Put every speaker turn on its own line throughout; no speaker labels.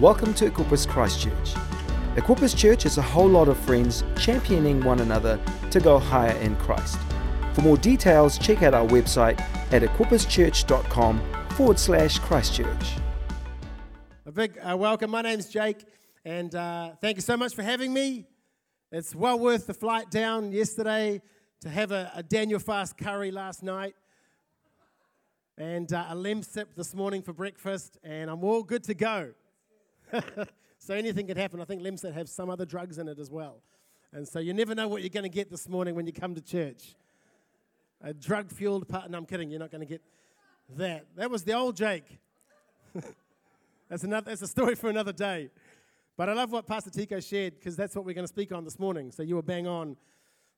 Welcome to Equippers Christchurch. Equippers Church is a whole lot of friends championing one another to go higher in Christ. For more details, check out our website at equipperschurch.com forward slash Christchurch.
A big uh, welcome. My name's Jake, and uh, thank you so much for having me. It's well worth the flight down yesterday to have a, a Daniel fast curry last night and uh, a Lemsip this morning for breakfast, and I'm all good to go. so anything could happen. I think Lemsip have some other drugs in it as well. And so you never know what you're going to get this morning when you come to church. A drug fueled part. No, I'm kidding. You're not going to get that. That was the old Jake. that's, another, that's a story for another day. But I love what Pastor Tico shared because that's what we're going to speak on this morning. So you were bang on,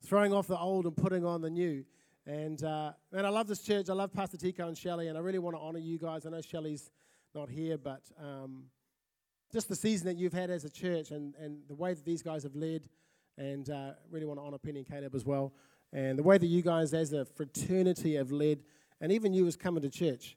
throwing off the old and putting on the new. And, uh, and I love this church. I love Pastor Tico and Shelley, and I really want to honor you guys. I know Shelley's not here, but um, just the season that you've had as a church and, and the way that these guys have led, and uh, really want to honor Penny and Caleb as well. And the way that you guys, as a fraternity, have led, and even you as coming to church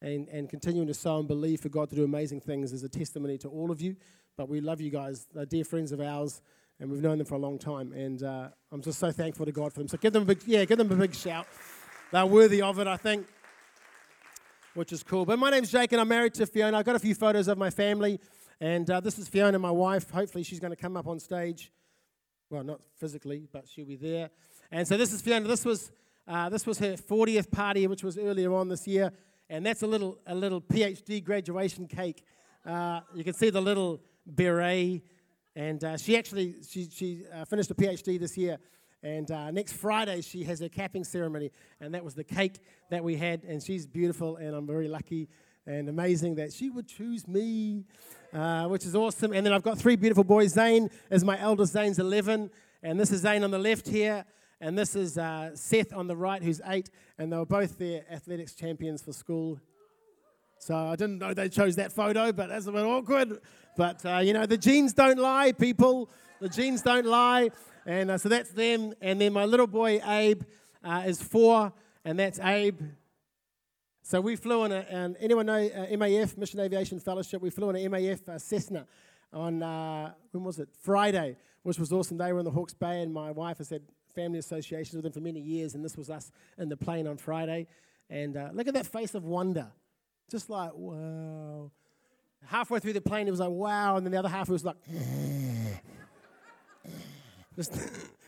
and, and continuing to sow and believe for God to do amazing things is a testimony to all of you. But we love you guys. They're dear friends of ours and we've known them for a long time. And uh, I'm just so thankful to God for them. So give them a big, yeah, give them a big shout. They're worthy of it, I think, which is cool. But my name's Jake, and I'm married to Fiona. I've got a few photos of my family, and uh, this is Fiona, my wife. Hopefully, she's going to come up on stage. Well, not physically, but she'll be there. And so this is Fiona. This was uh, this was her 40th party, which was earlier on this year, and that's a little a little PhD graduation cake. Uh, you can see the little beret and uh, she actually she, she uh, finished a PhD this year. And uh, next Friday, she has her capping ceremony. And that was the cake that we had. And she's beautiful. And I'm very lucky and amazing that she would choose me, uh, which is awesome. And then I've got three beautiful boys. Zane is my eldest. Zane's 11. And this is Zane on the left here. And this is uh, Seth on the right, who's eight. And they were both their athletics champions for school. So I didn't know they chose that photo, but that's a bit awkward. But, uh, you know, the genes don't lie, people. The genes don't lie. And uh, so that's them. And then my little boy, Abe, uh, is four, and that's Abe. So we flew in a, and anyone know uh, MAF, Mission Aviation Fellowship? We flew in a MAF uh, Cessna on, uh, when was it? Friday, which was awesome. They were in the Hawke's Bay, and my wife has had family associations with them for many years, and this was us in the plane on Friday. And look at that face of wonder. Just like, wow halfway through the plane, it was like, wow. And then the other half, was like,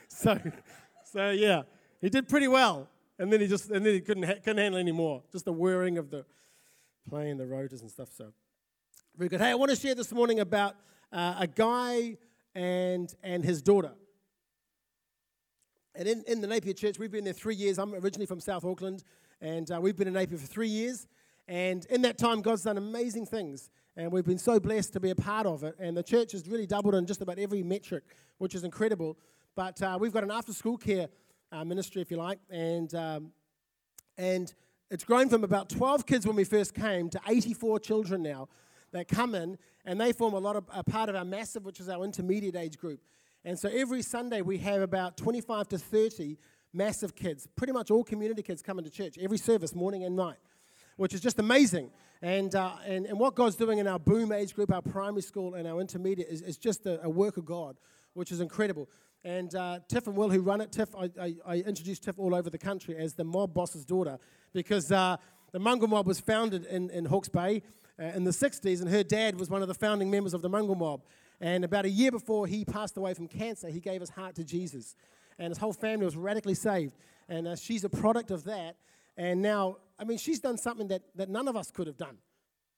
so, so yeah, he did pretty well. And then he just, and then he couldn't, couldn't handle anymore. Just the whirring of the plane, the rotors and stuff. So, very good. Hey, I want to share this morning about uh, a guy and, and his daughter. And in, in the Napier Church, we've been there three years. I'm originally from South Auckland, and uh, we've been in Napier for three years. And in that time, God's done amazing things. And we've been so blessed to be a part of it. And the church has really doubled in just about every metric, which is incredible. But uh, we've got an after school care uh, ministry, if you like. And, um, and it's grown from about 12 kids when we first came to 84 children now that come in. And they form a lot of a part of our massive, which is our intermediate age group. And so every Sunday we have about 25 to 30 massive kids, pretty much all community kids coming to church every service, morning and night which is just amazing. And, uh, and, and what God's doing in our boom age group, our primary school, and our intermediate is, is just a, a work of God, which is incredible. And uh, Tiff and Will, who run it, Tiff, I, I, I, introduced Tiff all over the country as the mob boss's daughter because uh, the Mongrel Mob was founded in, in Hawke's Bay uh, in the 60s, and her dad was one of the founding members of the Mongrel Mob. And about a year before he passed away from cancer, he gave his heart to Jesus. And his whole family was radically saved. And uh, she's a product of that. And now, I mean, she's done something that, that none of us could have done.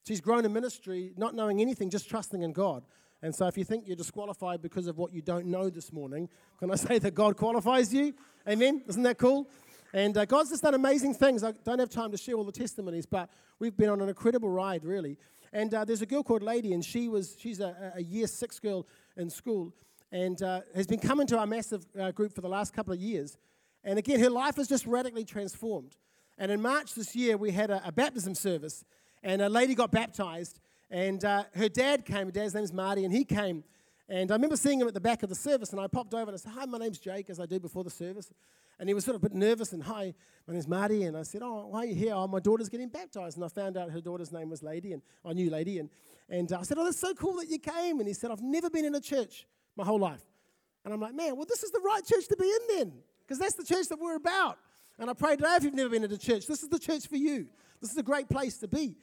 She's grown in ministry, not knowing anything, just trusting in God. And so, if you think you're disqualified because of what you don't know this morning, can I say that God qualifies you? Amen? Isn't that cool? And uh, God's just done amazing things. I don't have time to share all the testimonies, but we've been on an incredible ride, really. And uh, there's a girl called Lady, and she was she's a, a year six girl in school, and uh, has been coming to our massive uh, group for the last couple of years. And again, her life has just radically transformed. And in March this year, we had a, a baptism service, and a lady got baptized, and uh, her dad came. Her dad's name is Marty, and he came. And I remember seeing him at the back of the service, and I popped over and I said, Hi, my name's Jake, as I do before the service. And he was sort of a bit nervous and, hi, my name's Marty. And I said, oh, why are you here? Oh, my daughter's getting baptized. And I found out her daughter's name was Lady, and I knew Lady. And, and I said, oh, that's so cool that you came. And he said, I've never been in a church my whole life. And I'm like, man, well, this is the right church to be in then, because that's the church that we're about. And I pray today, if you've never been in a church, this is the church for you. This is a great place to be.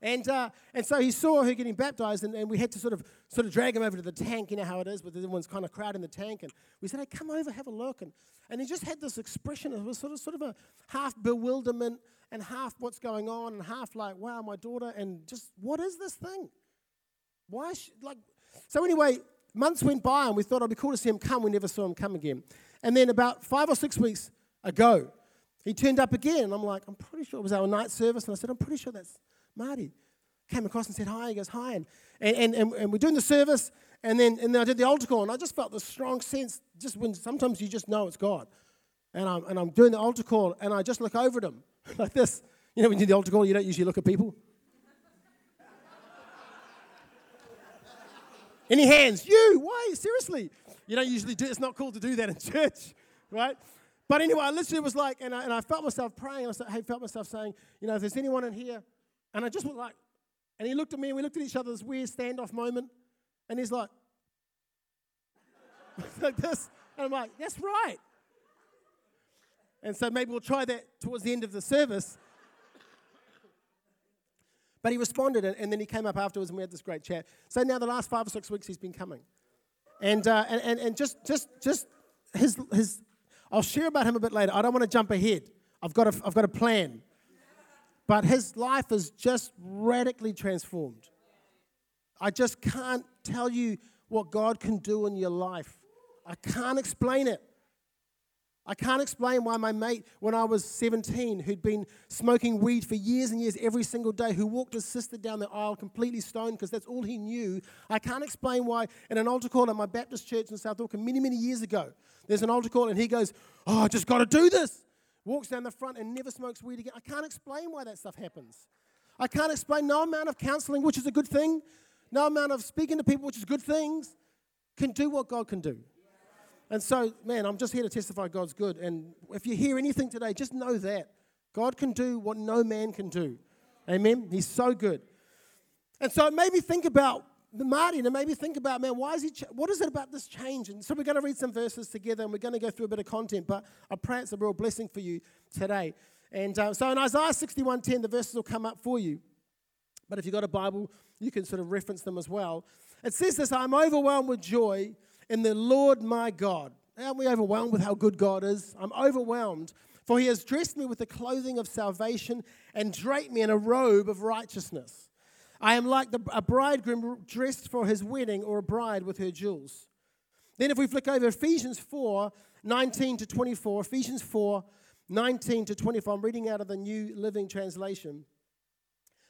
And, uh, and so he saw her getting baptized, and, and we had to sort of sort of drag him over to the tank. You know how it is, with everyone's kind of crowding the tank. And we said, "Hey, come over, have a look." And, and he just had this expression. It was sort of sort of a half bewilderment and half what's going on, and half like, "Wow, my daughter," and just what is this thing? Why, she, like? So anyway, months went by, and we thought it'd be cool to see him come. We never saw him come again. And then about five or six weeks ago, he turned up again. And I'm like, I'm pretty sure it was our night service. And I said, I'm pretty sure that's Marty. Came across and said hi. He goes, hi. And, and, and, and we're doing the service. And then, and then I did the altar call. And I just felt this strong sense, just when sometimes you just know it's God. And I'm, and I'm doing the altar call. And I just look over at him like this. You know, when you do the altar call, you don't usually look at people. Any hands? You? Why? Seriously? You don't usually do. It's not cool to do that in church, right? But anyway, I literally was like, and I, and I felt myself praying. I, felt myself saying, you know, if there's anyone in here, and I just went like, and he looked at me, and we looked at each other, this weird standoff moment, and he's like, like this, and I'm like, that's right. And so maybe we'll try that towards the end of the service. But he responded, and, then he came up afterwards, and we had this great chat. So now the last five or six weeks, he's been coming, and uh, and, and and just just just his his I'll share about him a bit later. I don't want to jump ahead. I've got a, I've got a plan. But his life is just radically transformed. I just can't tell you what God can do in your life. I can't explain it. I can't explain why my mate, when I was 17, who'd been smoking weed for years and years every single day, who walked his sister down the aisle completely stoned because that's all he knew, I can't explain why in an altar call at my Baptist church in South Auckland many, many years ago, there's an altar call and he goes, Oh, I just got to do this. Walks down the front and never smokes weed again. I can't explain why that stuff happens. I can't explain no amount of counseling, which is a good thing, no amount of speaking to people, which is good things, can do what God can do. And so, man, I'm just here to testify God's good. And if you hear anything today, just know that God can do what no man can do. Amen. He's so good. And so it made me think about Marty and maybe think about, man, why is he, ch- what is it about this change? And so we're going to read some verses together and we're going to go through a bit of content, but I pray it's a real blessing for you today. And uh, so in Isaiah 61.10, the verses will come up for you. But if you've got a Bible, you can sort of reference them as well. It says this, I'm overwhelmed with joy in the Lord my God. Aren't we overwhelmed with how good God is? I'm overwhelmed, for he has dressed me with the clothing of salvation and draped me in a robe of righteousness. I am like the, a bridegroom dressed for his wedding or a bride with her jewels. Then, if we flick over Ephesians 4 19 to 24, Ephesians 4 19 to 24, I'm reading out of the New Living Translation.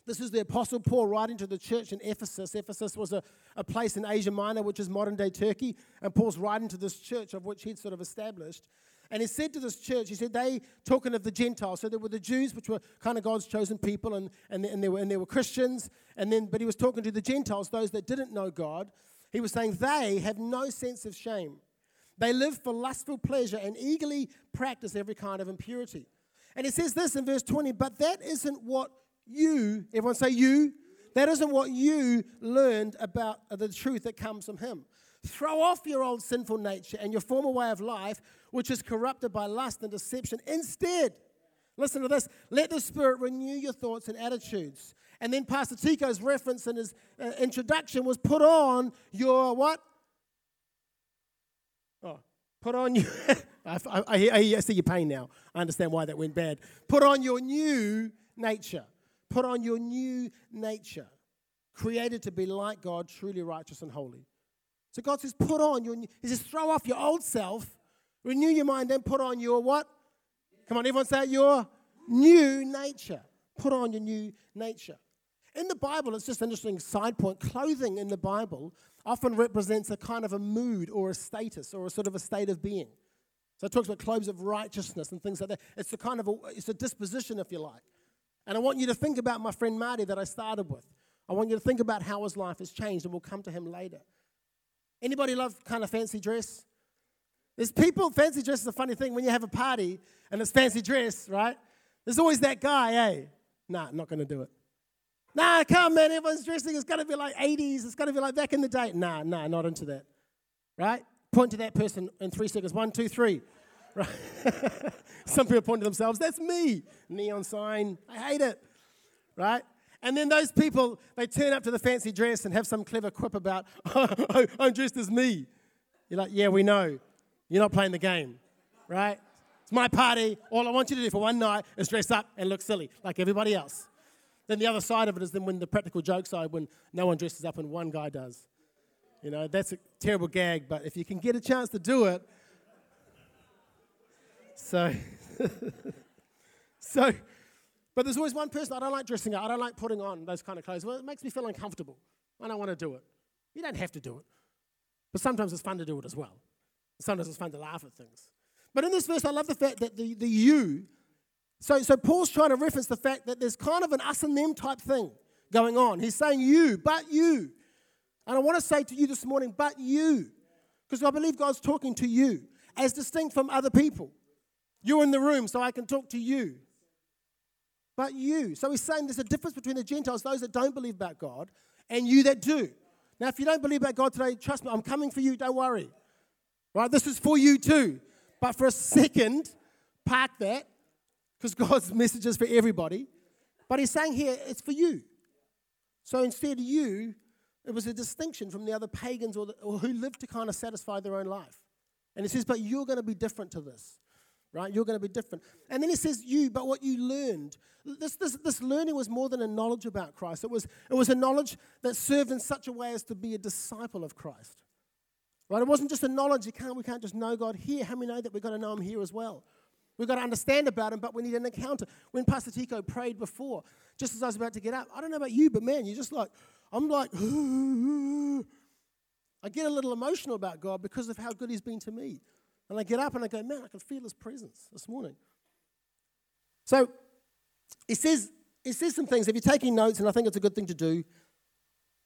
This is the Apostle Paul writing to the church in Ephesus. Ephesus was a, a place in Asia Minor, which is modern day Turkey. And Paul's writing to this church of which he'd sort of established. And he said to this church, he said, they, talking of the Gentiles, so there were the Jews, which were kind of God's chosen people, and, and, and, there, were, and there were Christians. And then, but he was talking to the Gentiles, those that didn't know God. He was saying, they have no sense of shame. They live for lustful pleasure and eagerly practice every kind of impurity. And he says this in verse 20, but that isn't what you, everyone say you, that isn't what you learned about the truth that comes from Him. Throw off your old sinful nature and your former way of life, which is corrupted by lust and deception. Instead, listen to this let the Spirit renew your thoughts and attitudes. And then Pastor Tico's reference in his uh, introduction was put on your what? Oh, put on your. I, I, I, I see your pain now. I understand why that went bad. Put on your new nature. Put on your new nature, created to be like God, truly righteous and holy. So God says, put on your He says, throw off your old self, renew your mind, then put on your what? Come on, everyone say your new nature. Put on your new nature. In the Bible, it's just an interesting side point. Clothing in the Bible often represents a kind of a mood or a status or a sort of a state of being. So it talks about clothes of righteousness and things like that. It's a kind of a, it's a disposition, if you like. And I want you to think about my friend Marty that I started with. I want you to think about how his life has changed, and we'll come to him later. Anybody love kind of fancy dress? There's people, fancy dress is a funny thing. When you have a party and it's fancy dress, right? There's always that guy, hey, nah, not gonna do it. Nah, come man, everyone's dressing. It's gotta be like 80s. It's gotta be like back in the day. Nah, nah, not into that. Right? Point to that person in three seconds. One, two, three. Right? Some people point to themselves. That's me. Neon sign. I hate it. Right? And then those people, they turn up to the fancy dress and have some clever quip about, oh, oh, I'm dressed as me. You're like, yeah, we know. You're not playing the game, right? It's my party. All I want you to do for one night is dress up and look silly like everybody else. Then the other side of it is then when the practical joke side, when no one dresses up and one guy does. You know, that's a terrible gag, but if you can get a chance to do it. So, so, but there's always one person I don't like dressing up. I don't like putting on those kind of clothes. Well, it makes me feel uncomfortable. I don't want to do it. You don't have to do it. But sometimes it's fun to do it as well. Sometimes it's fun to laugh at things. But in this verse, I love the fact that the, the you, so, so Paul's trying to reference the fact that there's kind of an us and them type thing going on. He's saying you, but you. And I want to say to you this morning, but you. Because I believe God's talking to you as distinct from other people. You're in the room, so I can talk to you. But you. So he's saying there's a difference between the Gentiles, those that don't believe about God, and you that do. Now, if you don't believe about God today, trust me, I'm coming for you, don't worry. Right? This is for you too. But for a second, park that, because God's message is for everybody. But he's saying here, it's for you. So instead of you, it was a distinction from the other pagans or, the, or who lived to kind of satisfy their own life. And he says, but you're going to be different to this right? You're going to be different. And then he says, You, but what you learned. This, this, this learning was more than a knowledge about Christ, it was, it was a knowledge that served in such a way as to be a disciple of Christ. Right? It wasn't just a knowledge. You can't, we can't just know God here. How many know that we've got to know Him here as well? We've got to understand about Him, but we need an encounter. When Pastor Tico prayed before, just as I was about to get up, I don't know about you, but man, you're just like, I'm like, I get a little emotional about God because of how good He's been to me. And I get up and I go, man, I can feel his presence this morning. So he says, he says some things. If you're taking notes, and I think it's a good thing to do,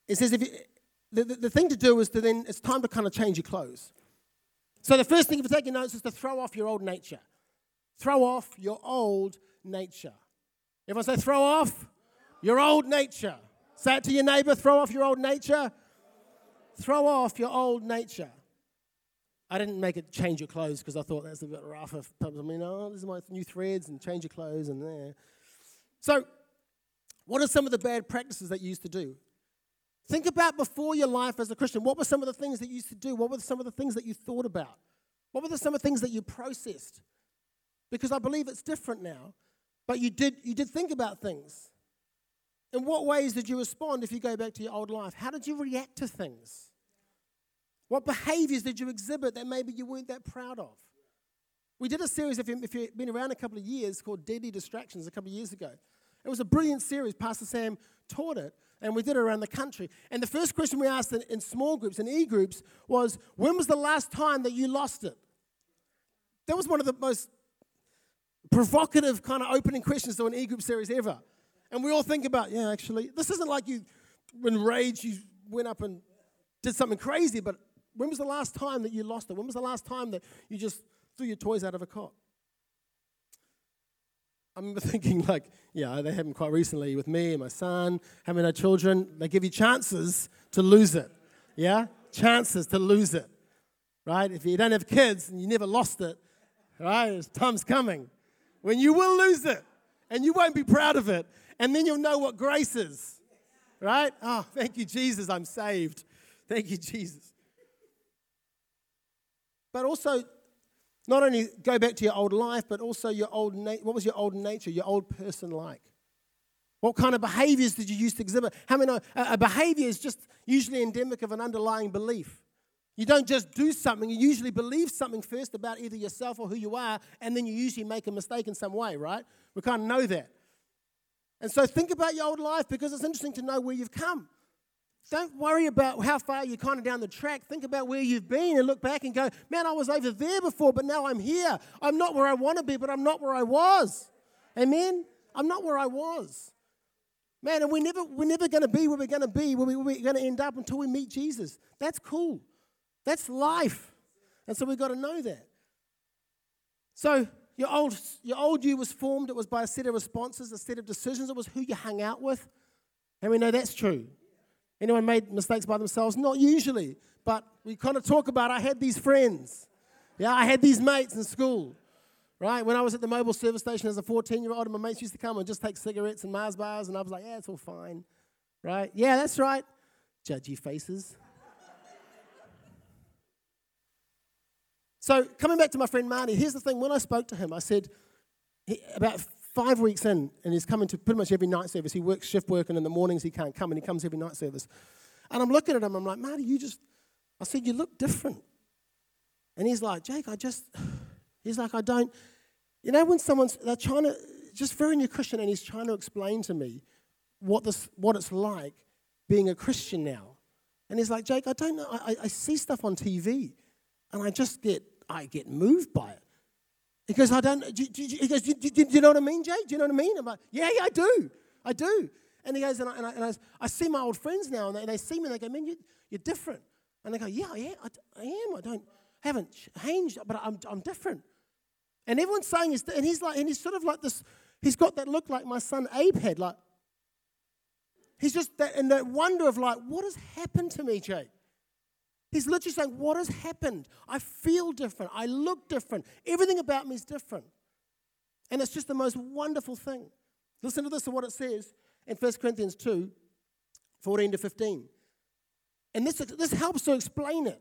it says if you, the, the, the thing to do is to then, it's time to kind of change your clothes. So the first thing if you're taking notes is to throw off your old nature. Throw off your old nature. Everyone say, throw off your old nature. Say it to your neighbor, throw off your old nature. Throw off your old nature. I didn't make it change your clothes because I thought that's a bit rough. If, I mean, oh, this is my new threads and change your clothes and there. So, what are some of the bad practices that you used to do? Think about before your life as a Christian. What were some of the things that you used to do? What were some of the things that you thought about? What were the, some of the things that you processed? Because I believe it's different now. But you did, you did think about things. In what ways did you respond if you go back to your old life? How did you react to things? What behaviors did you exhibit that maybe you weren't that proud of? We did a series, if, you, if you've been around a couple of years, called Deadly Distractions a couple of years ago. It was a brilliant series. Pastor Sam taught it, and we did it around the country. And the first question we asked in, in small groups and e groups was when was the last time that you lost it? That was one of the most provocative kind of opening questions to an e group series ever. And we all think about, yeah, actually, this isn't like you, when rage, you went up and did something crazy, but when was the last time that you lost it? When was the last time that you just threw your toys out of a cot? I remember thinking, like, yeah, they happened quite recently with me and my son, having our children. They give you chances to lose it. Yeah? Chances to lose it. Right? If you don't have kids and you never lost it, right? Time's coming when you will lose it and you won't be proud of it. And then you'll know what grace is. Right? Oh, thank you, Jesus, I'm saved. Thank you, Jesus. But also, not only go back to your old life, but also your old na- what was your old nature, your old person like? What kind of behaviors did you used to exhibit? How many know a, a behavior is just usually endemic of an underlying belief. You don't just do something, you usually believe something first about either yourself or who you are, and then you usually make a mistake in some way, right? We kind of know that. And so think about your old life because it's interesting to know where you've come. Don't worry about how far you're kind of down the track. Think about where you've been and look back and go, man, I was over there before, but now I'm here. I'm not where I want to be, but I'm not where I was. Amen? I'm not where I was. Man, and we're never, we're never going to be where we're going to be, where, we, are going to end up until we meet Jesus. That's cool. That's life. And so we've got to know that. So your old, your old you was formed, it was by a set of responses, a set of decisions, it was who you hung out with. And we know that's true. Anyone made mistakes by themselves? Not usually, but we kind of talk about I had these friends. Yeah, I had these mates in school. Right? When I was at the mobile service station as a 14 year old, and my mates used to come and just take cigarettes and Mars bars, and I was like, yeah, it's all fine. Right? Yeah, that's right. Judgy faces. so, coming back to my friend Marty, here's the thing. When I spoke to him, I said, he, about five weeks in, and he's coming to pretty much every night service. He works shift work, and in the mornings he can't come, and he comes every night service. And I'm looking at him, I'm like, Marty, you just, I said, you look different. And he's like, Jake, I just, he's like, I don't, you know, when someone's, they're trying to, just very new Christian, and he's trying to explain to me what, this, what it's like being a Christian now. And he's like, Jake, I don't know, I, I see stuff on TV, and I just get, I get moved by it. He goes, I don't, do, do, he goes, do, do, do, you know what I mean, Jay? Do you know what I mean? I'm like, yeah, yeah, I do. I do. And he goes, and I, and I, and I, I see my old friends now, and they, and they see me, and they go, man, you, you're different. And they go, yeah, yeah, I, I am. I don't, haven't changed, but I'm, I'm different. And everyone's saying, he's, and he's like, and he's sort of like this, he's got that look like my son Abe had, like, he's just that, in that wonder of like, what has happened to me, Jake? He's literally saying, What has happened? I feel different. I look different. Everything about me is different. And it's just the most wonderful thing. Listen to this and what it says in 1 Corinthians 2 14 to 15. And this, this helps to explain it.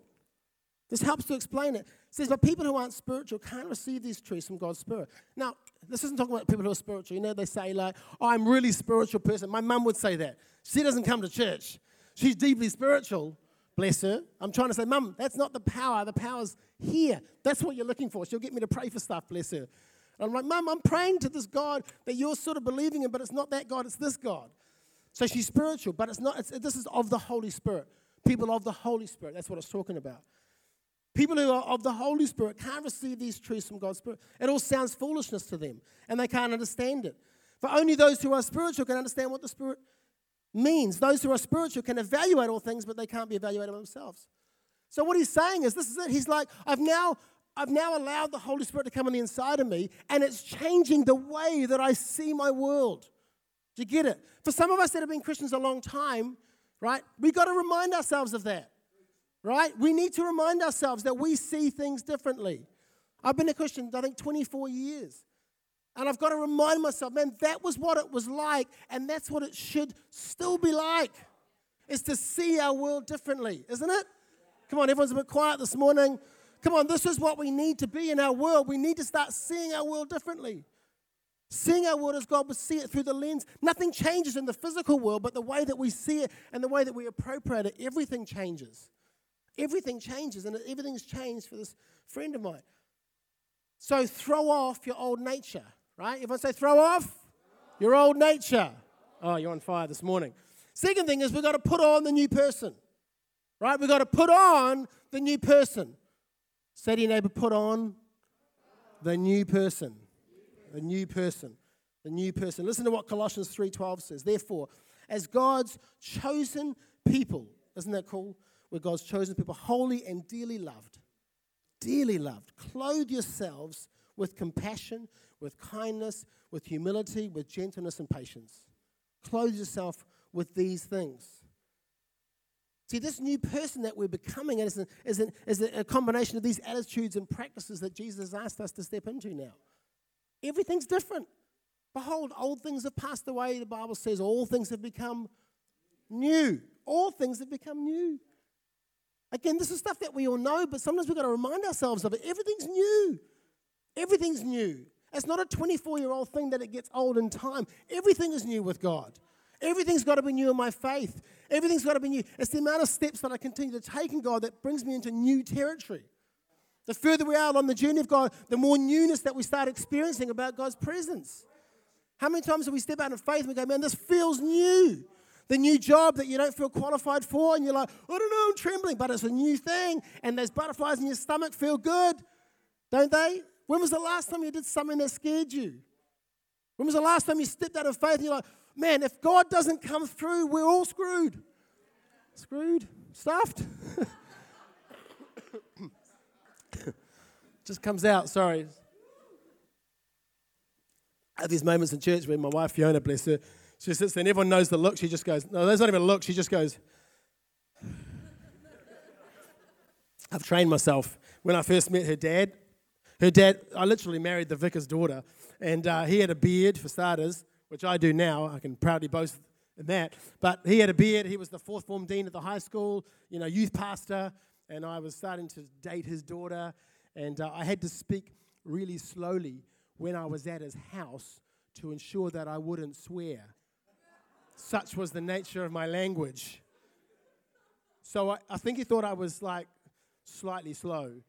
This helps to explain it. It says, But people who aren't spiritual can't receive these truths from God's Spirit. Now, this isn't talking about people who are spiritual. You know, they say, like, oh, I'm really spiritual person. My mum would say that. She doesn't come to church. She's deeply spiritual. Bless her. I'm trying to say, Mum, that's not the power. The power's here. That's what you're looking for. She'll get me to pray for stuff, bless her. And I'm like, Mum, I'm praying to this God that you're sort of believing in, but it's not that God, it's this God. So she's spiritual, but it's not, it's, this is of the Holy Spirit. People of the Holy Spirit. That's what it's talking about. People who are of the Holy Spirit can't receive these truths from God's Spirit. It all sounds foolishness to them, and they can't understand it. For only those who are spiritual can understand what the Spirit means. Those who are spiritual can evaluate all things, but they can't be evaluated themselves. So what he's saying is this is it. He's like, I've now I've now allowed the Holy Spirit to come on the inside of me, and it's changing the way that I see my world. Do you get it? For some of us that have been Christians a long time, right, we've got to remind ourselves of that. Right? We need to remind ourselves that we see things differently. I've been a Christian, I think, 24 years. And I've got to remind myself, man, that was what it was like, and that's what it should still be like, is to see our world differently, isn't it? Come on, everyone's a bit quiet this morning. Come on, this is what we need to be in our world. We need to start seeing our world differently. Seeing our world as God would see it through the lens. Nothing changes in the physical world, but the way that we see it and the way that we appropriate it, everything changes. Everything changes, and everything's changed for this friend of mine. So throw off your old nature. Right? Everyone say, throw off your old nature. Oh, you're on fire this morning. Second thing is we've got to put on the new person. Right? We've got to put on the new person. Say to your neighbor, put on the new person. The new person. The new person. Listen to what Colossians 3:12 says. Therefore, as God's chosen people, isn't that cool? We're God's chosen people, holy and dearly loved. Dearly loved. Clothe yourselves with compassion, with kindness, with humility, with gentleness and patience. Clothe yourself with these things. See, this new person that we're becoming is, a, is, is a combination of these attitudes and practices that Jesus has asked us to step into now. Everything's different. Behold, old things have passed away. The Bible says all things have become new. All things have become new. Again, this is stuff that we all know, but sometimes we've got to remind ourselves of it. Everything's new. Everything's new. It's not a 24 year old thing that it gets old in time. Everything is new with God. Everything's got to be new in my faith. Everything's got to be new. It's the amount of steps that I continue to take in God that brings me into new territory. The further we are on the journey of God, the more newness that we start experiencing about God's presence. How many times do we step out in faith and we go, man, this feels new? The new job that you don't feel qualified for, and you're like, I don't know, I'm trembling, but it's a new thing, and those butterflies in your stomach feel good, don't they? When was the last time you did something that scared you? When was the last time you stepped out of faith and you're like, man, if God doesn't come through, we're all screwed? Screwed? Stuffed? Just comes out, sorry. At these moments in church where my wife, Fiona, bless her, she sits there and everyone knows the look. She just goes, no, there's not even a look. She just goes, I've trained myself. When I first met her dad, her dad, I literally married the vicar's daughter, and uh, he had a beard for starters, which I do now. I can proudly boast in that. But he had a beard. He was the fourth form dean at the high school, you know, youth pastor, and I was starting to date his daughter, and uh, I had to speak really slowly when I was at his house to ensure that I wouldn't swear. Such was the nature of my language. So I, I think he thought I was like slightly slow.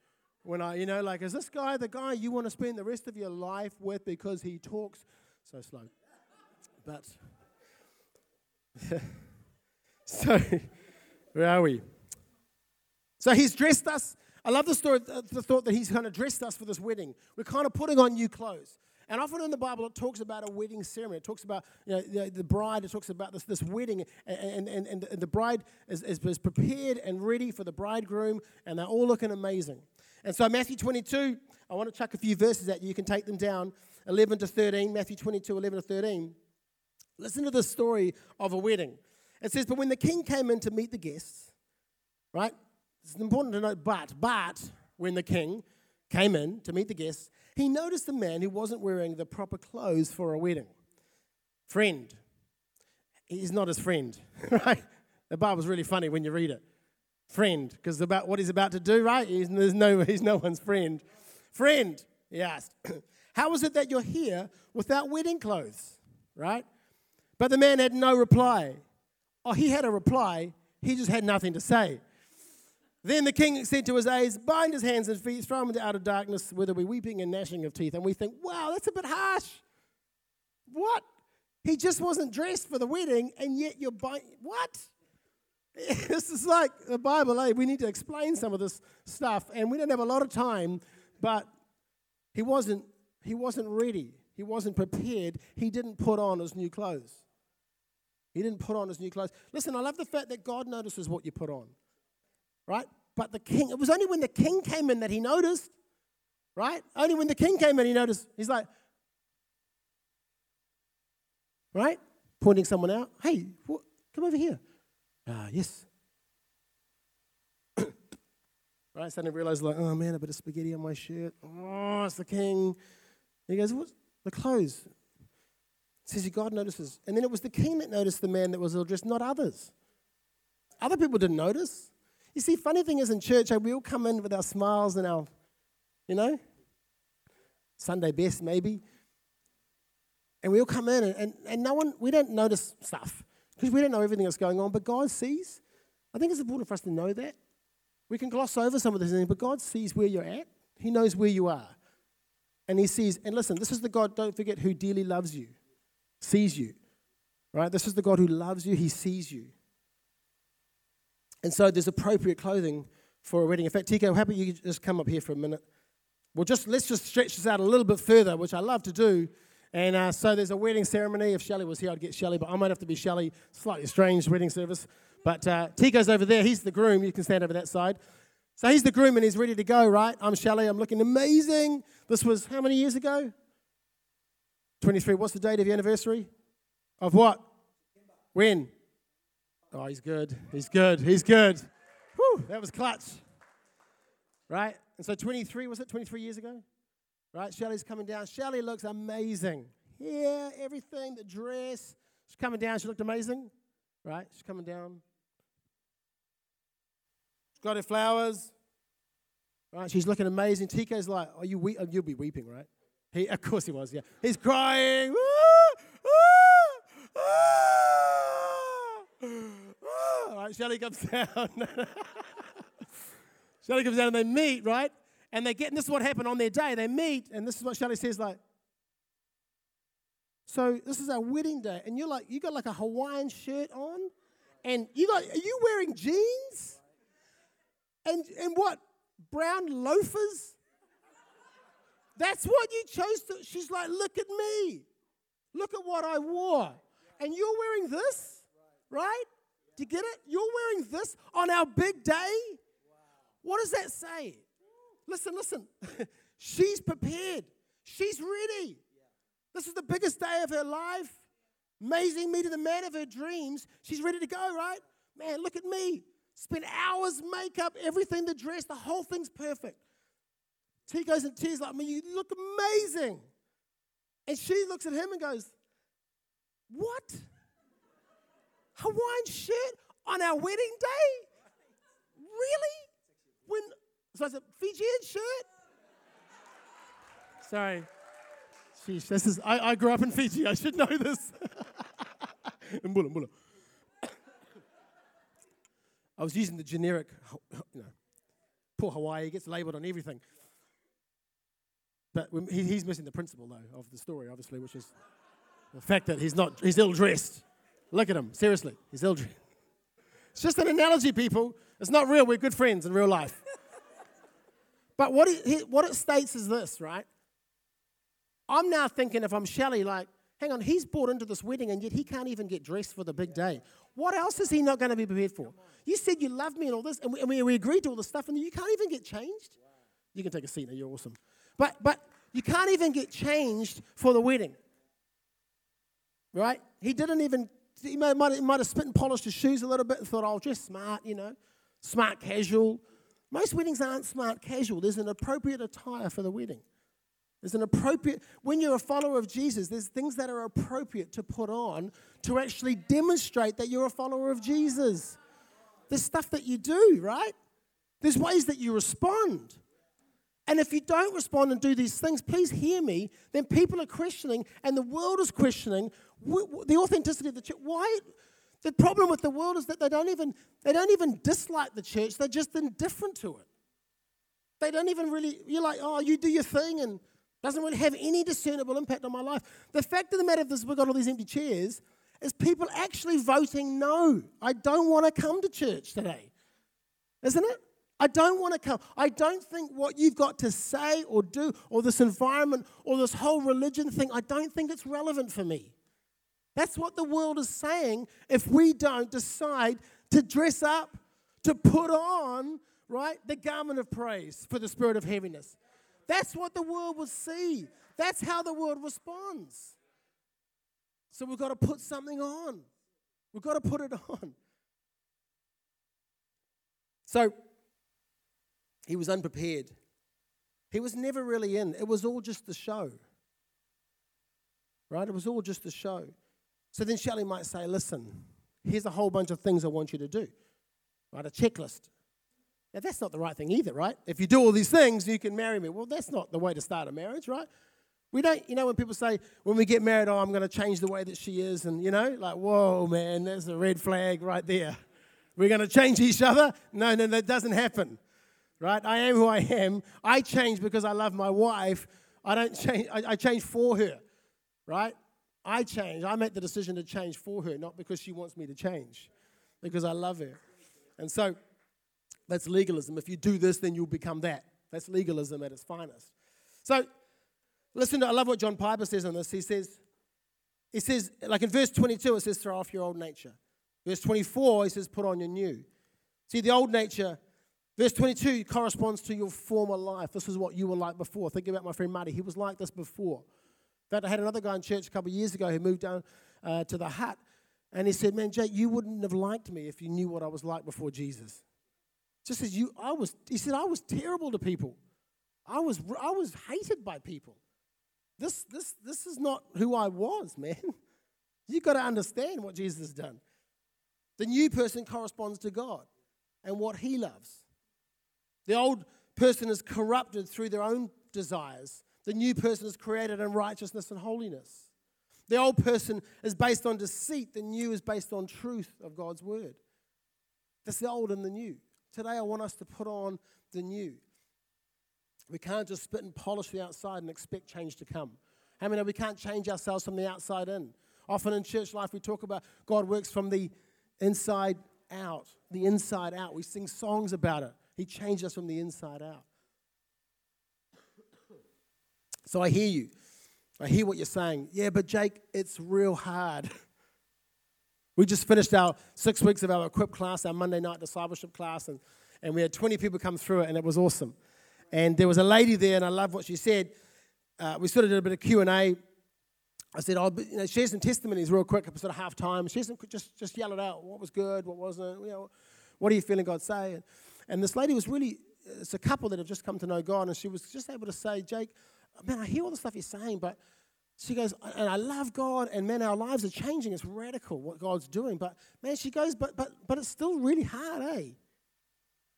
When I, you know, like, is this guy the guy you want to spend the rest of your life with because he talks so slow? But, so, where are we? So he's dressed us. I love the story, the thought that he's kind of dressed us for this wedding. We're kind of putting on new clothes. And often in the Bible, it talks about a wedding ceremony. It talks about you know, the, the, bride, it talks about this, this wedding, and, and, and, and the bride is, is, is prepared and ready for the bridegroom, and they're all looking amazing. And so, Matthew 22, I want to chuck a few verses at you. You can take them down 11 to 13, Matthew 22, 11 to 13. Listen to the story of a wedding. It says, But when the king came in to meet the guests, right? It's important to note, but, but, when the king came in to meet the guests, he noticed a man who wasn't wearing the proper clothes for a wedding. Friend. He's not his friend, right? The Bible's really funny when you read it. Friend, because about what he's about to do, right? He's, there's no, he's no one's friend. Friend, he asked, How is it that you're here without wedding clothes? Right? But the man had no reply. Oh, he had a reply, he just had nothing to say. Then the king said to his aides, Bind his hands and feet, throw him into outer darkness, where there will be weeping and gnashing of teeth. And we think, wow, that's a bit harsh. What? He just wasn't dressed for the wedding, and yet you're buying. What? this is like the Bible, eh? We need to explain some of this stuff, and we don't have a lot of time, but he wasn't, he wasn't ready. He wasn't prepared. He didn't put on his new clothes. He didn't put on his new clothes. Listen, I love the fact that God notices what you put on right? But the king, it was only when the king came in that he noticed, right? Only when the king came in, he noticed. He's like, right? Pointing someone out. Hey, what? come over here. Ah, yes. right? Suddenly realized, like, oh man, a bit of spaghetti on my shirt. Oh, it's the king. He goes, what's the clothes? says God notices. And then it was the king that noticed the man that was ill dressed, not others. Other people didn't notice. You see, funny thing is in church, we all come in with our smiles and our, you know, Sunday best maybe. And we all come in and, and, and no one, we don't notice stuff because we don't know everything that's going on, but God sees. I think it's important for us to know that. We can gloss over some of this but God sees where you're at. He knows where you are. And He sees, and listen, this is the God, don't forget, who dearly loves you, sees you. Right? This is the God who loves you, He sees you. And so there's appropriate clothing for a wedding. In fact, Tico, how about you just come up here for a minute? Well, just let's just stretch this out a little bit further, which I love to do. And uh, so there's a wedding ceremony. If Shelly was here, I'd get Shelly, but I might have to be Shelly. Slightly strange wedding service. But uh, Tico's over there. He's the groom. You can stand over that side. So he's the groom and he's ready to go, right? I'm Shelly. I'm looking amazing. This was how many years ago? 23. What's the date of your anniversary? Of what? When? Oh, he's good. He's good. He's good. Whew, that was clutch. Right? And so 23, was it 23 years ago? Right? Shelley's coming down. Shelley looks amazing. Yeah, everything, the dress. She's coming down. She looked amazing. Right? She's coming down. She's got her flowers. Right? She's looking amazing. Tico's like, oh, you weep? Oh, you'll be weeping, right? He, of course he was, yeah. He's crying. right? Shelley comes down. Shelley comes down and they meet, right? And they get, and this is what happened on their day. They meet, and this is what Shelley says, like, so this is our wedding day, and you're like, you got like a Hawaiian shirt on, and you got, are you wearing jeans? And and what? Brown loafers? That's what you chose to. She's like, look at me. Look at what I wore. And you're wearing this, right? Do you get it? You're wearing this on our big day? What does that say? Listen, listen. She's prepared. She's ready. This is the biggest day of her life. Amazing me to the man of her dreams. She's ready to go, right? Man, look at me. Spent hours, makeup, everything, the dress, the whole thing's perfect. He goes in tears like me, you look amazing. And she looks at him and goes, What? Hawaiian shirt on our wedding day? Really? When so I said, Fijian shirt? Sorry. Sheesh, this is I, I grew up in Fiji, I should know this. Mbula, mbula. I was using the generic, you know, poor Hawaii gets labeled on everything. But he's missing the principle, though, of the story, obviously, which is the fact that he's not, he's ill dressed. Look at him, seriously, he's ill dressed. It's just an analogy, people. It's not real. We're good friends in real life. But what it, what it states is this, right? I'm now thinking if I'm Shelley, like, hang on, he's brought into this wedding and yet he can't even get dressed for the big day. What else is he not going to be prepared for? You said you love me and all this, and we, and we agreed to all this stuff, and you can't even get changed. You can take a seat now, you're awesome. But, but you can't even get changed for the wedding. Right? He didn't even, he might, might, might have spit and polished his shoes a little bit and thought, oh, I'll dress smart, you know, smart casual. Most weddings aren't smart casual. There's an appropriate attire for the wedding. There's an appropriate, when you're a follower of Jesus, there's things that are appropriate to put on to actually demonstrate that you're a follower of Jesus. There's stuff that you do, right? There's ways that you respond. And if you don't respond and do these things, please hear me, then people are questioning and the world is questioning the authenticity of the church. Why? The problem with the world is that they don't even, they don't even dislike the church, they're just indifferent to it. They don't even really, you're like, oh, you do your thing and doesn't really have any discernible impact on my life. The fact of the matter is, we've got all these empty chairs, is people actually voting no. I don't want to come to church today. Isn't it? I don't want to come. I don't think what you've got to say or do, or this environment, or this whole religion thing, I don't think it's relevant for me. That's what the world is saying if we don't decide to dress up, to put on, right, the garment of praise for the spirit of heaviness. That's what the world will see. That's how the world responds. So we've got to put something on. We've got to put it on. So he was unprepared. He was never really in. It was all just the show. Right? It was all just the show. So then Shelley might say, listen, here's a whole bunch of things I want you to do. Right? A checklist. Now, that's not the right thing either, right? If you do all these things, you can marry me. Well, that's not the way to start a marriage, right? We don't, you know, when people say, when we get married, oh, I'm going to change the way that she is, and, you know, like, whoa, man, there's a red flag right there. We're going to change each other? No, no, that doesn't happen right? I am who I am. I change because I love my wife. I don't change, I, I change for her, right? I change. I make the decision to change for her, not because she wants me to change, because I love her. And so that's legalism. If you do this, then you'll become that. That's legalism at its finest. So listen to, I love what John Piper says on this. He says, he says, like in verse 22, it says, throw off your old nature. Verse 24, he says, put on your new. See, the old nature Verse 22 corresponds to your former life. This is what you were like before. Think about my friend Marty. He was like this before. Fact, I had another guy in church a couple of years ago who moved down uh, to the Hutt, and he said, "Man, Jake, you wouldn't have liked me if you knew what I was like before Jesus." Just as you, I was. He said, "I was terrible to people. I was, I was hated by people. This, this, this is not who I was, man. you got to understand what Jesus has done. The new person corresponds to God and what He loves." The old person is corrupted through their own desires. The new person is created in righteousness and holiness. The old person is based on deceit. The new is based on truth of God's word. That's the old and the new. Today, I want us to put on the new. We can't just spit and polish the outside and expect change to come. How many we can't change ourselves from the outside in? Often in church life, we talk about God works from the inside out, the inside out. We sing songs about it. He changed us from the inside out. So I hear you. I hear what you're saying. Yeah, but Jake, it's real hard. We just finished our six weeks of our equip class, our Monday night discipleship class, and, and we had 20 people come through it, and it was awesome. And there was a lady there, and I love what she said. Uh, we sort of did a bit of Q&A. I said, "I'll you know, share some testimonies real quick, sort of half time. Share some, just, just yell it out. What was good? What wasn't? You know, what are you feeling God say? And, and this lady was really, it's a couple that have just come to know God, and she was just able to say, Jake, man, I hear all the stuff you're saying, but she goes, and I love God, and man, our lives are changing. It's radical what God's doing. But man, she goes, but but but it's still really hard, eh?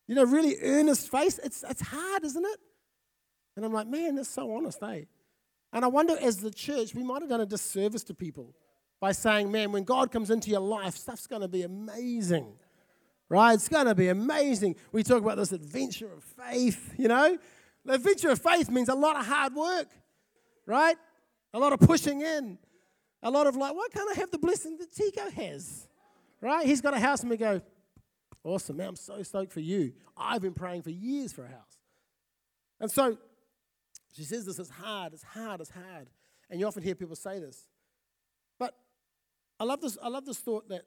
You know, really earnest face. It's it's hard, isn't it? And I'm like, man, that's so honest, eh? And I wonder, as the church, we might have done a disservice to people by saying, man, when God comes into your life, stuff's going to be amazing, right? It's going to be amazing. We talk about this adventure of faith, you know? The adventure of faith means a lot of hard work, right? A lot of pushing in. A lot of like, why can't I have the blessing that Tico has? Right? He's got a house and we go, awesome, man, I'm so stoked for you. I've been praying for years for a house. And so she says this, it's hard, it's hard, it's hard. And you often hear people say this. But I love this, I love this thought that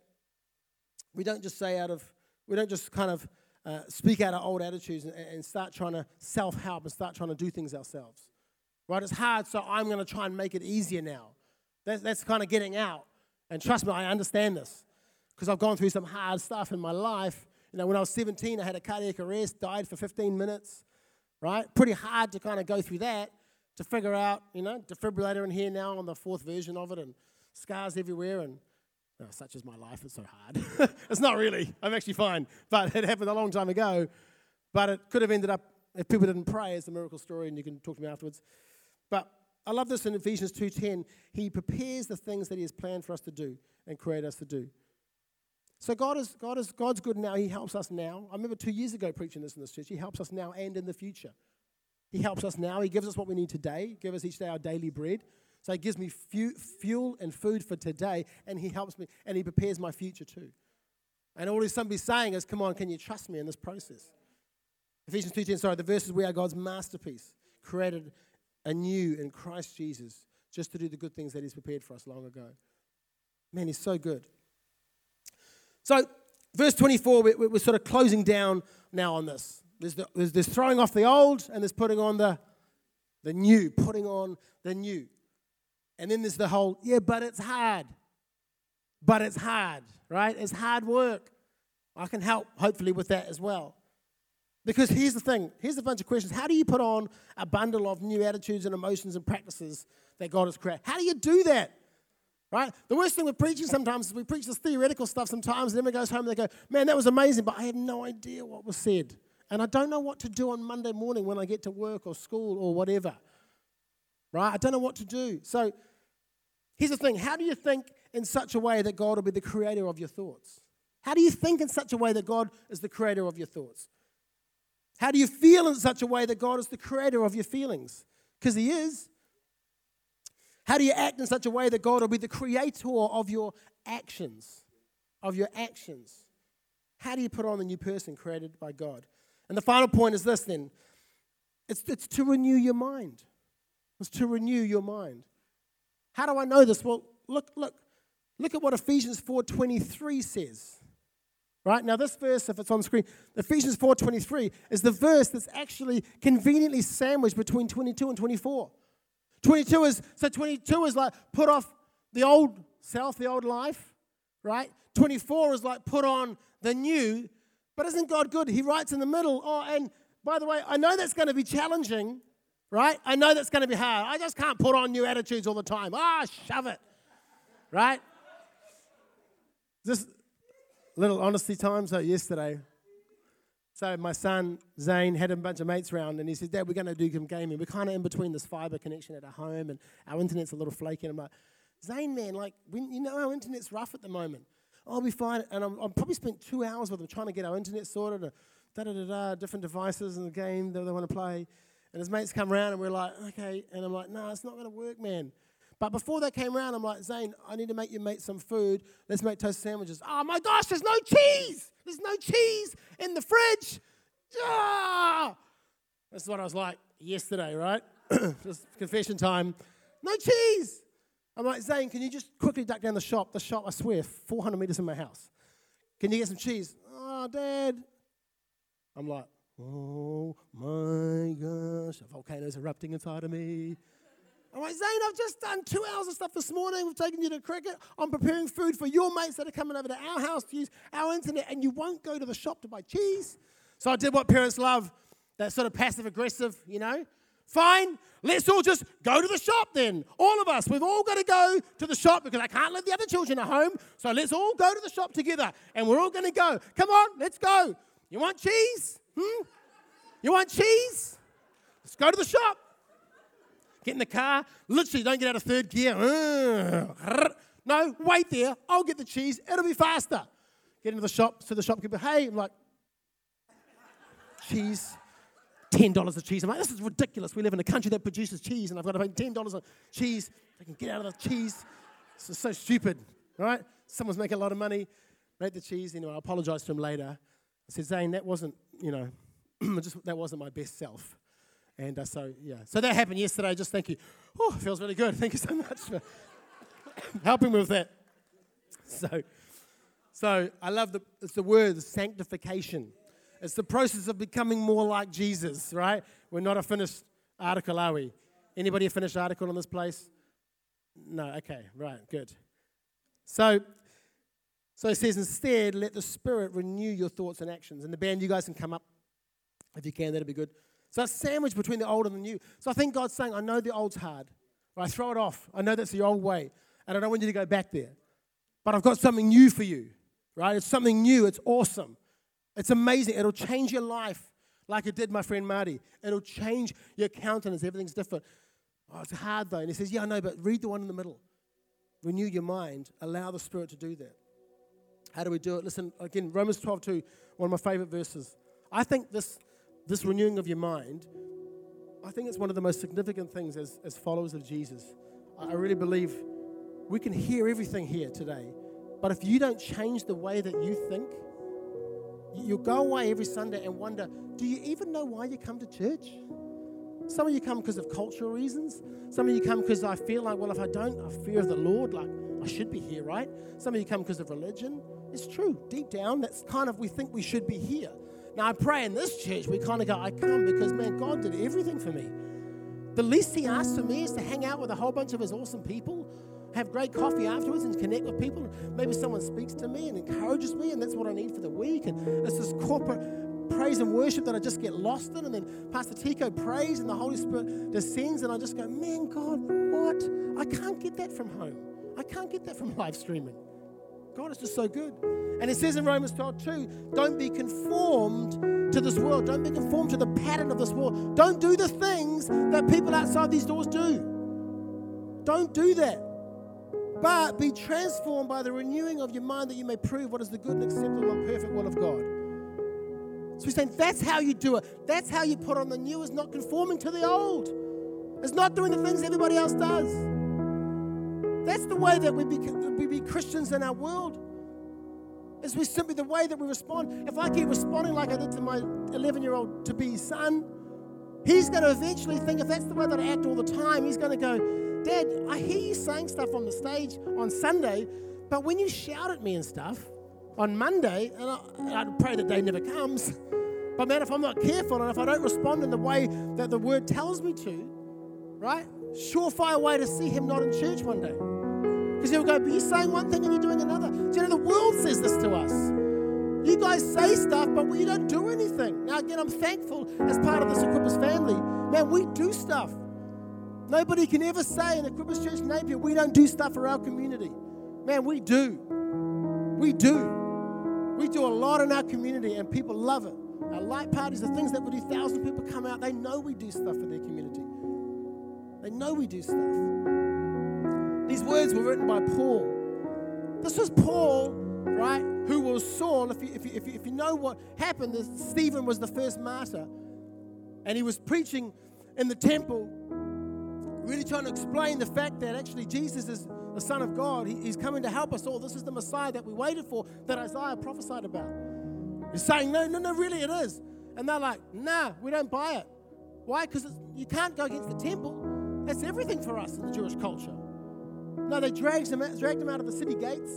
we don't just say out of, we don't just kind of uh, speak out of old attitudes and, and start trying to self help and start trying to do things ourselves. Right? It's hard, so I'm going to try and make it easier now. That's, that's kind of getting out. And trust me, I understand this because I've gone through some hard stuff in my life. You know, when I was 17, I had a cardiac arrest, died for 15 minutes, right? Pretty hard to kind of go through that to figure out, you know, defibrillator in here now on the fourth version of it and scars everywhere and oh, such is my life, it's so hard. it's not really. I'm actually fine. But it happened a long time ago. But it could have ended up, if people didn't pray, it's a miracle story and you can talk to me afterwards. But I love this in Ephesians 2:10. He prepares the things that he has planned for us to do and create us to do. So God is, God is God's good now. He helps us now. I remember two years ago preaching this in this church. He helps us now and in the future. He helps us now. He gives us what we need today. Give us each day our daily bread. So he gives me fuel and food for today, and he helps me, and he prepares my future too. And all he's somebody saying is, "Come on, can you trust me in this process?" Ephesians 2:10. Sorry, the verses we are God's masterpiece, created anew in Christ Jesus just to do the good things that He's prepared for us long ago. Man, He's so good. So, verse 24, we're, we're sort of closing down now on this. There's, the, there's this throwing off the old and there's putting on the, the new, putting on the new. And then there's the whole, yeah, but it's hard. But it's hard, right? It's hard work. I can help, hopefully, with that as well. Because here's the thing here's a bunch of questions. How do you put on a bundle of new attitudes and emotions and practices that God has created? How do you do that? Right? The worst thing with preaching sometimes is we preach this theoretical stuff sometimes, and then we goes home and they go, Man, that was amazing, but I had no idea what was said. And I don't know what to do on Monday morning when I get to work or school or whatever. Right? I don't know what to do. So here's the thing how do you think in such a way that God will be the creator of your thoughts? How do you think in such a way that God is the creator of your thoughts? How do you feel in such a way that God is the creator of your feelings? Because He is. How do you act in such a way that God will be the creator of your actions? Of your actions. How do you put on the new person created by God? And the final point is this then it's, it's to renew your mind. It's to renew your mind. How do I know this? Well, look, look, look at what Ephesians 4:23 says. Right? Now this verse, if it's on screen, Ephesians 4.23 is the verse that's actually conveniently sandwiched between 22 and 24. 22 is, so 22 is like put off the old self, the old life, right? 24 is like put on the new. But isn't God good? He writes in the middle, oh, and by the way, I know that's going to be challenging, right? I know that's going to be hard. I just can't put on new attitudes all the time. Ah, oh, shove it, right? This, little honesty time. So yesterday, so my son Zane had a bunch of mates around, and he said, "Dad, we're going to do some gaming. We're kind of in between this fiber connection at our home, and our internet's a little flaky." And I'm like, "Zane, man, like, we, you know, our internet's rough at the moment. I'll be fine." And I'm, I'm probably spent two hours with him trying to get our internet sorted, da da da da, different devices in the game that they want to play. And his mates come around, and we're like, "Okay," and I'm like, "No, it's not going to work, man." But before they came around, I'm like, Zane, I need to make you mate some food. Let's make toast sandwiches. Oh my gosh, there's no cheese. There's no cheese in the fridge. Ah! That's what I was like yesterday, right? just confession time. No cheese. I'm like, Zane, can you just quickly duck down the shop? The shop, I swear, 400 meters from my house. Can you get some cheese? Oh, Dad. I'm like, Oh my gosh, a volcano's erupting inside of me. I'm like, Zane, I've just done two hours of stuff this morning. We've taken you to cricket. I'm preparing food for your mates that are coming over to our house to use our internet, and you won't go to the shop to buy cheese. So I did what parents love that sort of passive aggressive, you know. Fine, let's all just go to the shop then. All of us, we've all got to go to the shop because I can't let the other children at home. So let's all go to the shop together and we're all going to go. Come on, let's go. You want cheese? Hmm? You want cheese? Let's go to the shop. Get in the car. Literally, don't get out of third gear. No, wait there. I'll get the cheese. It'll be faster. Get into the shop. So the shopkeeper, hey, I'm like, cheese. $10 of cheese. I'm like, this is ridiculous. We live in a country that produces cheese, and I've got to pay $10 of cheese. I can get out of the cheese. This is so stupid, right? Someone's making a lot of money, made the cheese. Know, I apologized to him later. I said, Zane, that wasn't, you know, just that wasn't my best self. And uh, so, yeah. So that happened yesterday. Just thank you. Oh, feels really good. Thank you so much for helping me with that. So, so I love the, it's the word sanctification. It's the process of becoming more like Jesus, right? We're not a finished article, are we? Anybody a finished article in this place? No, okay, right, good. So, so it says, instead, let the Spirit renew your thoughts and actions. And the band, you guys can come up if you can, that'd be good. So it's sandwiched between the old and the new. So I think God's saying, I know the old's hard. I throw it off. I know that's the old way. And I don't want you to go back there. But I've got something new for you, right? It's something new. It's awesome. It's amazing. It'll change your life like it did my friend Marty. It'll change your countenance. Everything's different. Oh, it's hard though. And he says, Yeah, I know, but read the one in the middle. Renew your mind. Allow the Spirit to do that. How do we do it? Listen, again, Romans 12, 2, one of my favorite verses. I think this, this renewing of your mind, I think it's one of the most significant things as, as followers of Jesus. I really believe we can hear everything here today, but if you don't change the way that you think, You'll go away every Sunday and wonder, do you even know why you come to church? Some of you come because of cultural reasons. Some of you come because I feel like, well, if I don't, I fear of the Lord, like I should be here, right? Some of you come because of religion. It's true. Deep down, that's kind of, we think we should be here. Now, I pray in this church, we kind of go, I come because, man, God did everything for me. The least He asks for me is to hang out with a whole bunch of His awesome people have great coffee afterwards and connect with people. Maybe someone speaks to me and encourages me, and that's what I need for the week. And it's this corporate praise and worship that I just get lost in. And then Pastor Tico prays, and the Holy Spirit descends, and I just go, Man, God, what? I can't get that from home. I can't get that from live streaming. God is just so good. And it says in Romans 12, 2, don't be conformed to this world. Don't be conformed to the pattern of this world. Don't do the things that people outside these doors do. Don't do that but be transformed by the renewing of your mind that you may prove what is the good and acceptable and perfect will of God. So he's saying that's how you do it. That's how you put on the new, is not conforming to the old. It's not doing the things everybody else does. That's the way that we be, we be Christians in our world. Is we simply the way that we respond. If I keep responding like I did to my 11 year old to be son, he's going to eventually think if that's the way that I act all the time, he's going to go, Dad, I hear you saying stuff on the stage on Sunday, but when you shout at me and stuff on Monday, and I, I pray the day never comes, but man, if I'm not careful and if I don't respond in the way that the word tells me to, right? Surefire way to see him not in church one day. Because he'll go, but you're saying one thing and you're doing another. Do you know the world says this to us? You guys say stuff, but we don't do anything. Now, again, I'm thankful as part of this Equippers family. Man, we do stuff. Nobody can ever say in Equippers Church Napier, we don't do stuff for our community. Man, we do. We do. We do a lot in our community and people love it. Our light parties, the things that we do, thousand people come out, they know we do stuff for their community. They know we do stuff. These words were written by Paul. This was Paul, right, who was Saul. If you, if you, if you, if you know what happened, Stephen was the first martyr. And he was preaching in the temple really trying to explain the fact that actually Jesus is the Son of God. He, he's coming to help us all. This is the Messiah that we waited for, that Isaiah prophesied about. He's saying, no, no, no, really it is. And they're like, nah, we don't buy it. Why? Because you can't go against the temple. That's everything for us in the Jewish culture. No, they dragged out, dragged him out of the city gates.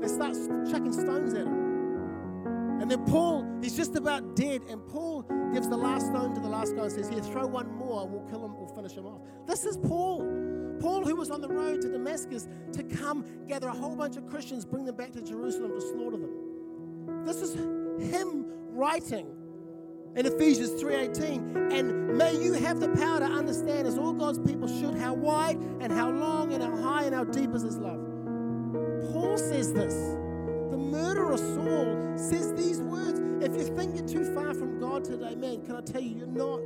They start chucking stones at him. And then Paul, he's just about dead, and Paul gives the last stone to the last guy and says, Here, throw one more, we'll kill him, we'll finish him off. This is Paul. Paul, who was on the road to Damascus to come gather a whole bunch of Christians, bring them back to Jerusalem to slaughter them. This is him writing in Ephesians 3:18 and may you have the power to understand as all God's people should how wide and how long and how high and how deep is his love. Paul says this. The murderer Saul says these words. If you think you're too far from God today, man, can I tell you you're not?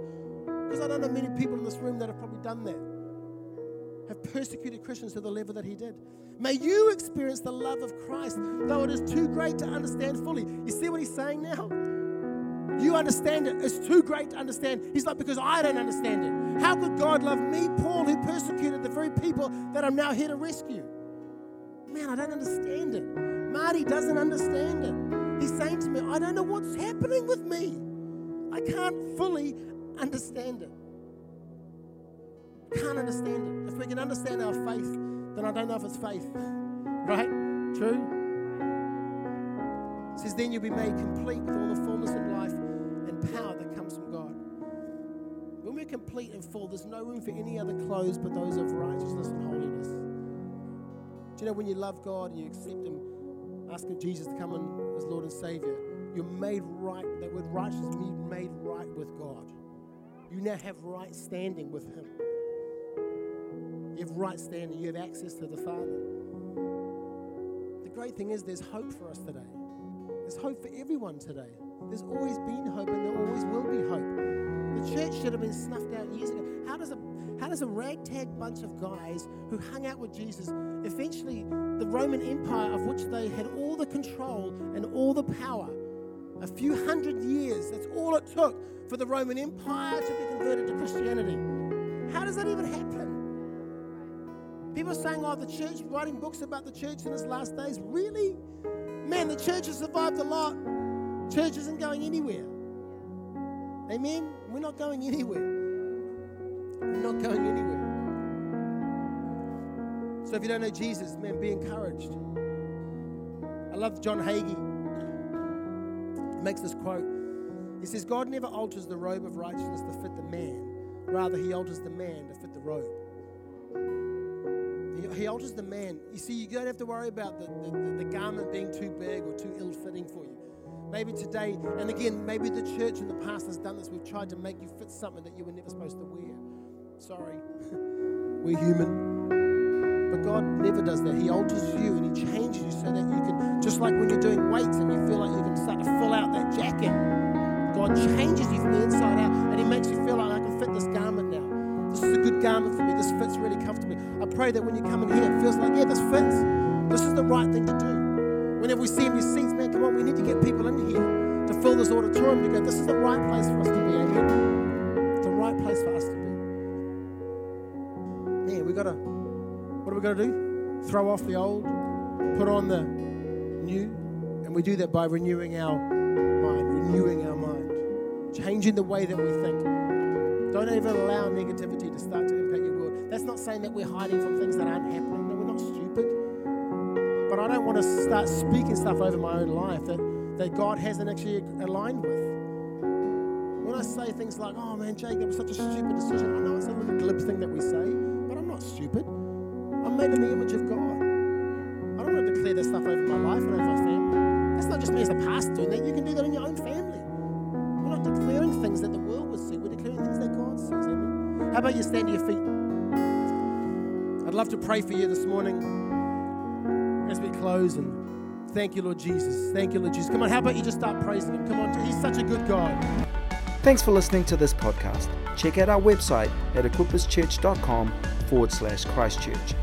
Because I don't know many people in this room that have probably done that. Have persecuted Christians to the level that he did. May you experience the love of Christ, though it is too great to understand fully. You see what he's saying now? You understand it. It's too great to understand. He's like, because I don't understand it. How could God love me, Paul, who persecuted the very people that I'm now here to rescue? Man, I don't understand it. Marty doesn't understand it. He's saying to me, I don't know what's happening with me. I can't fully understand it. Can't understand it. If we can understand our faith, then I don't know if it's faith. Right? True? It says, then you'll be made complete with all the fullness of life power that comes from God. When we're complete and full, there's no room for any other clothes but those of righteousness and holiness. Do you know when you love God and you accept Him, asking Jesus to come in as Lord and Savior, you're made right. That word righteousness means made right with God. You now have right standing with Him. You have right standing. You have access to the Father. The great thing is, there's hope for us today. There's hope for everyone today. There's always been hope, and there always will be hope. The church should have been snuffed out years ago. How does a how does a ragtag bunch of guys who hung out with Jesus eventually the Roman Empire, of which they had all the control and all the power, a few hundred years, that's all it took for the Roman Empire to be converted to Christianity. How does that even happen? People are saying, oh, the church, writing books about the church in its last days. Really? Man, the church has survived a lot. Church isn't going anywhere. Amen? We're not going anywhere. We're not going anywhere. So if you don't know Jesus, man, be encouraged. I love John Hagee. He makes this quote. He says, God never alters the robe of righteousness to fit the man. Rather, he alters the man to fit the robe. He, alters the man. You see, you don't have to worry about the, the, the garment being too big or too ill fitting for you. Maybe today, and again, maybe the church in the past has done this. We've tried to make you fit something that you were never supposed to wear. Sorry. We're human. But God never does that. He alters you and He changes you so that you can, just like when you're doing weights and you feel like you can start to fill out that jacket. God changes you from the inside out and He makes you feel like I can fit this garment now. This is a good garment for me. This fits really comfortably. I pray that when you come in here, it feels like, yeah, this fits. This is the right thing to do. Whenever we see empty seats, man, come on, we need to get people this auditorium to go, this is the right place for us to be. Amen. It's the right place for us to be. Man, we gotta, what are we gonna do? Throw off the old, put on the new, and we do that by renewing our mind, renewing our mind, changing the way that we think. Don't even allow negativity to start to impact your world. That's not saying that we're hiding from things that aren't happening. No, we're not stupid. But I don't want to start speaking stuff over my own life that, that God hasn't actually aligned with. When I say things like, oh man, Jake, that was such a stupid decision, I know it's a little glib thing that we say, but I'm not stupid. I'm made in the image of God. I don't want to declare that stuff over my life and over my family. That's not just me as a pastor doing that. You can do that in your own family. We're not declaring things that the world would see. We're declaring things that God sees. Amen. How about you stand to your feet? I'd love to pray for you this morning as we close and thank you, Lord Jesus. Thank you, Lord Jesus. Come on, how about you just start praising Him? Come on, He's such a good God.
Thanks for listening to this podcast. Check out our website at equipperschurch.com forward slash Christchurch.